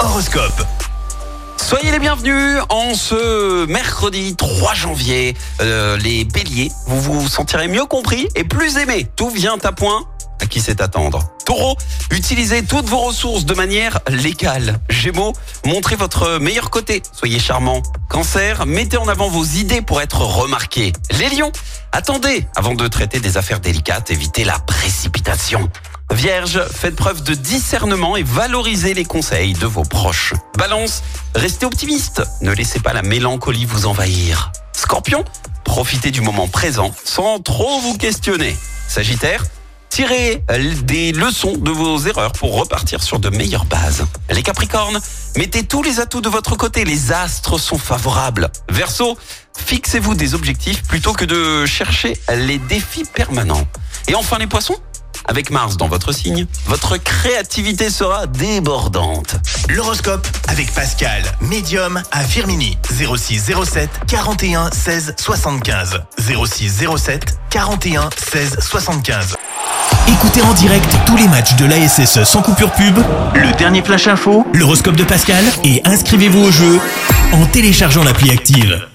Horoscope. Soyez les bienvenus en ce mercredi 3 janvier. Euh, les béliers, vous vous sentirez mieux compris et plus aimé. Tout vient à point. À qui c'est attendre? Taureau, utilisez toutes vos ressources de manière légale. Gémeaux, montrez votre meilleur côté. Soyez charmant. Cancer, mettez en avant vos idées pour être remarqué. Les lions, attendez avant de traiter des affaires délicates. Évitez la précipitation. Vierge, faites preuve de discernement et valorisez les conseils de vos proches. Balance, restez optimiste, ne laissez pas la mélancolie vous envahir. Scorpion, profitez du moment présent sans trop vous questionner. Sagittaire, tirez des leçons de vos erreurs pour repartir sur de meilleures bases. Les Capricornes, mettez tous les atouts de votre côté, les astres sont favorables. Verseau, fixez-vous des objectifs plutôt que de chercher les défis permanents. Et enfin les Poissons, avec Mars dans votre signe, votre créativité sera débordante. L'horoscope avec Pascal, médium à Firmini. 06 07 41 16 75. 06 07 41 16 75. Écoutez en direct tous les matchs de l'ASSE sans coupure pub, le dernier flash info, l'horoscope de Pascal et inscrivez-vous au jeu en téléchargeant l'appli active.